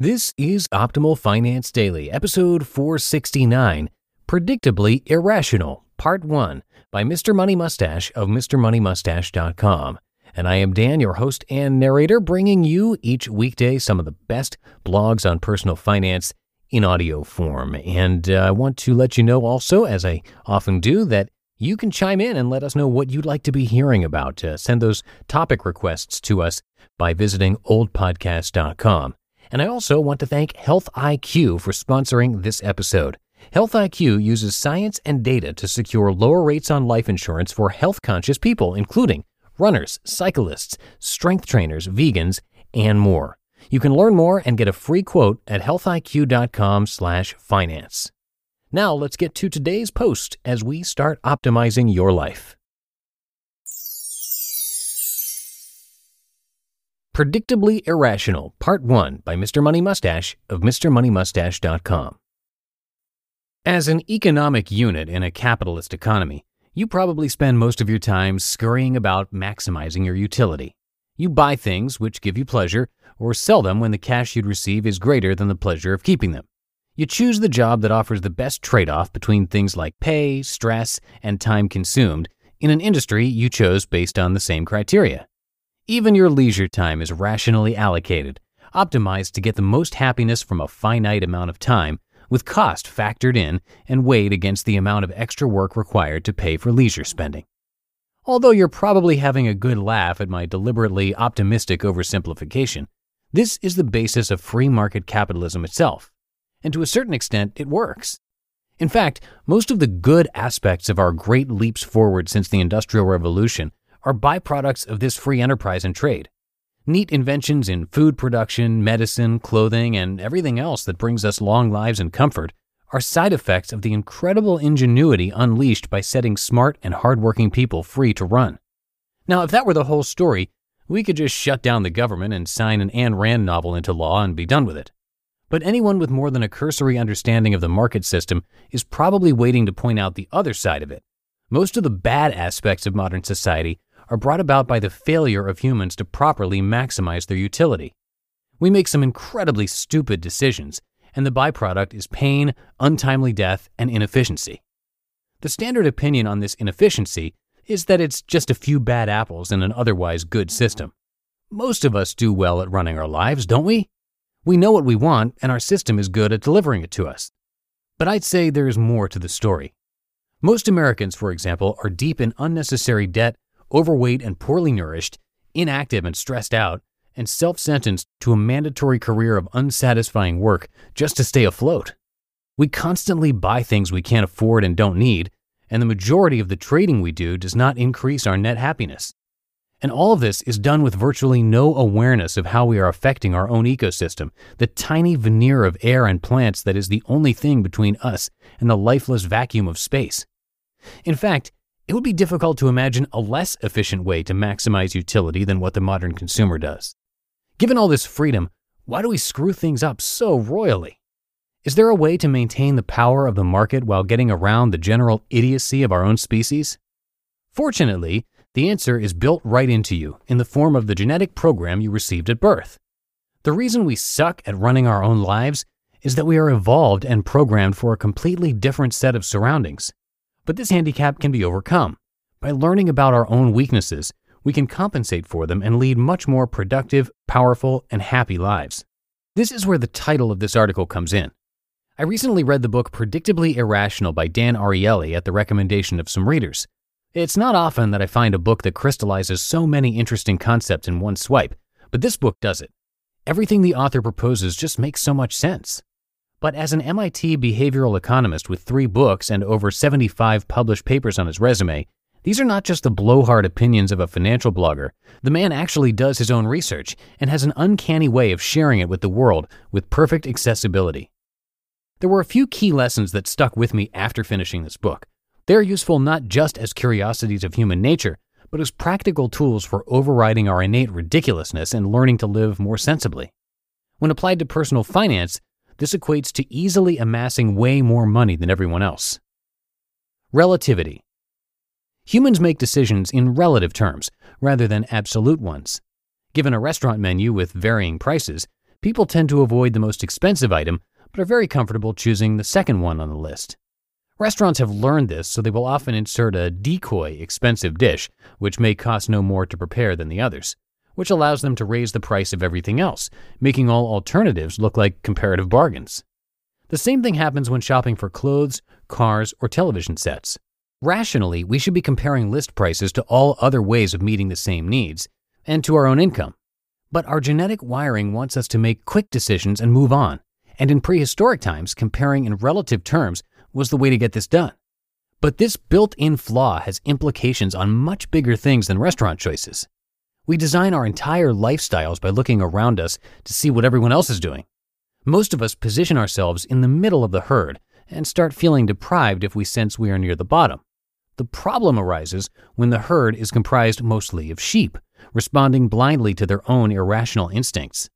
This is Optimal Finance Daily, episode 469 Predictably Irrational, Part 1 by Mr. Money Mustache of MrMoneyMustache.com. And I am Dan, your host and narrator, bringing you each weekday some of the best blogs on personal finance in audio form. And uh, I want to let you know also, as I often do, that you can chime in and let us know what you'd like to be hearing about. Uh, send those topic requests to us by visiting oldpodcast.com. And I also want to thank Health IQ for sponsoring this episode. Health IQ uses science and data to secure lower rates on life insurance for health conscious people, including runners, cyclists, strength trainers, vegans, and more. You can learn more and get a free quote at healthiq.com/finance. Now let's get to today's post as we start optimizing your life. Predictably Irrational, Part 1 by Mr. Money Mustache of MrMoneyMustache.com. As an economic unit in a capitalist economy, you probably spend most of your time scurrying about maximizing your utility. You buy things which give you pleasure, or sell them when the cash you'd receive is greater than the pleasure of keeping them. You choose the job that offers the best trade off between things like pay, stress, and time consumed in an industry you chose based on the same criteria. Even your leisure time is rationally allocated, optimized to get the most happiness from a finite amount of time, with cost factored in and weighed against the amount of extra work required to pay for leisure spending. Although you're probably having a good laugh at my deliberately optimistic oversimplification, this is the basis of free market capitalism itself. And to a certain extent, it works. In fact, most of the good aspects of our great leaps forward since the Industrial Revolution are byproducts of this free enterprise and trade. Neat inventions in food production, medicine, clothing, and everything else that brings us long lives and comfort are side effects of the incredible ingenuity unleashed by setting smart and hardworking people free to run. Now, if that were the whole story, we could just shut down the government and sign an Ayn Rand novel into law and be done with it. But anyone with more than a cursory understanding of the market system is probably waiting to point out the other side of it. Most of the bad aspects of modern society are brought about by the failure of humans to properly maximize their utility. We make some incredibly stupid decisions, and the byproduct is pain, untimely death, and inefficiency. The standard opinion on this inefficiency is that it's just a few bad apples in an otherwise good system. Most of us do well at running our lives, don't we? We know what we want, and our system is good at delivering it to us. But I'd say there is more to the story. Most Americans, for example, are deep in unnecessary debt overweight and poorly nourished, inactive and stressed out, and self sentenced to a mandatory career of unsatisfying work just to stay afloat. We constantly buy things we can't afford and don't need, and the majority of the trading we do does not increase our net happiness. And all of this is done with virtually no awareness of how we are affecting our own ecosystem, the tiny veneer of air and plants that is the only thing between us and the lifeless vacuum of space. In fact, it would be difficult to imagine a less efficient way to maximize utility than what the modern consumer does. Given all this freedom, why do we screw things up so royally? Is there a way to maintain the power of the market while getting around the general idiocy of our own species? Fortunately, the answer is built right into you in the form of the genetic program you received at birth. The reason we suck at running our own lives is that we are evolved and programmed for a completely different set of surroundings. But this handicap can be overcome. By learning about our own weaknesses, we can compensate for them and lead much more productive, powerful, and happy lives. This is where the title of this article comes in. I recently read the book Predictably Irrational by Dan Ariely at the recommendation of some readers. It's not often that I find a book that crystallizes so many interesting concepts in one swipe, but this book does it. Everything the author proposes just makes so much sense. But as an MIT behavioral economist with three books and over 75 published papers on his resume, these are not just the blowhard opinions of a financial blogger. The man actually does his own research and has an uncanny way of sharing it with the world with perfect accessibility. There were a few key lessons that stuck with me after finishing this book. They are useful not just as curiosities of human nature, but as practical tools for overriding our innate ridiculousness and learning to live more sensibly. When applied to personal finance, this equates to easily amassing way more money than everyone else. Relativity. Humans make decisions in relative terms rather than absolute ones. Given a restaurant menu with varying prices, people tend to avoid the most expensive item, but are very comfortable choosing the second one on the list. Restaurants have learned this, so they will often insert a decoy expensive dish, which may cost no more to prepare than the others, which allows them to raise the price of everything else, making all alternatives look like comparative bargains. The same thing happens when shopping for clothes, cars, or television sets. Rationally, we should be comparing list prices to all other ways of meeting the same needs and to our own income. But our genetic wiring wants us to make quick decisions and move on. And in prehistoric times, comparing in relative terms was the way to get this done. But this built in flaw has implications on much bigger things than restaurant choices. We design our entire lifestyles by looking around us to see what everyone else is doing. Most of us position ourselves in the middle of the herd and start feeling deprived if we sense we are near the bottom. The problem arises when the herd is comprised mostly of sheep, responding blindly to their own irrational instincts.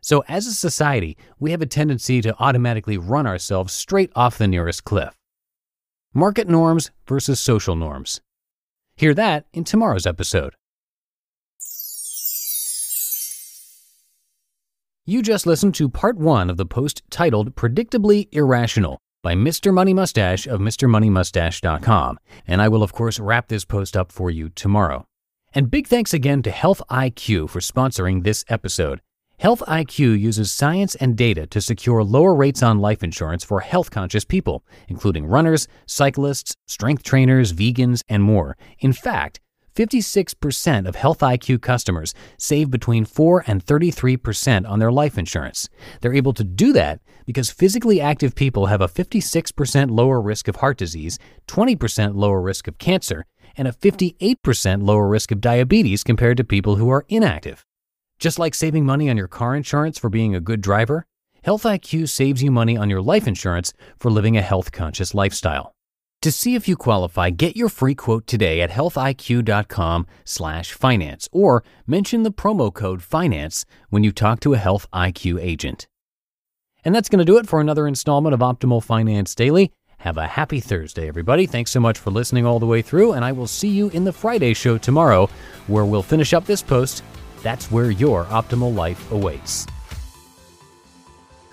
So, as a society, we have a tendency to automatically run ourselves straight off the nearest cliff. Market norms versus social norms. Hear that in tomorrow's episode. You just listened to part one of the post titled Predictably Irrational by Mr. Money Mustache of MrMoneyMustache.com, and I will, of course, wrap this post up for you tomorrow. And big thanks again to Health IQ for sponsoring this episode. Health IQ uses science and data to secure lower rates on life insurance for health conscious people, including runners, cyclists, strength trainers, vegans, and more. In fact, 56% of Health IQ customers save between 4 and 33% on their life insurance. They're able to do that because physically active people have a 56% lower risk of heart disease, 20% lower risk of cancer, and a 58% lower risk of diabetes compared to people who are inactive. Just like saving money on your car insurance for being a good driver, Health IQ saves you money on your life insurance for living a health conscious lifestyle. To see if you qualify, get your free quote today at healthiq.com/finance or mention the promo code finance when you talk to a Health IQ agent. And that's going to do it for another installment of Optimal Finance Daily. Have a happy Thursday, everybody. Thanks so much for listening all the way through, and I will see you in the Friday show tomorrow, where we'll finish up this post. That's where your optimal life awaits.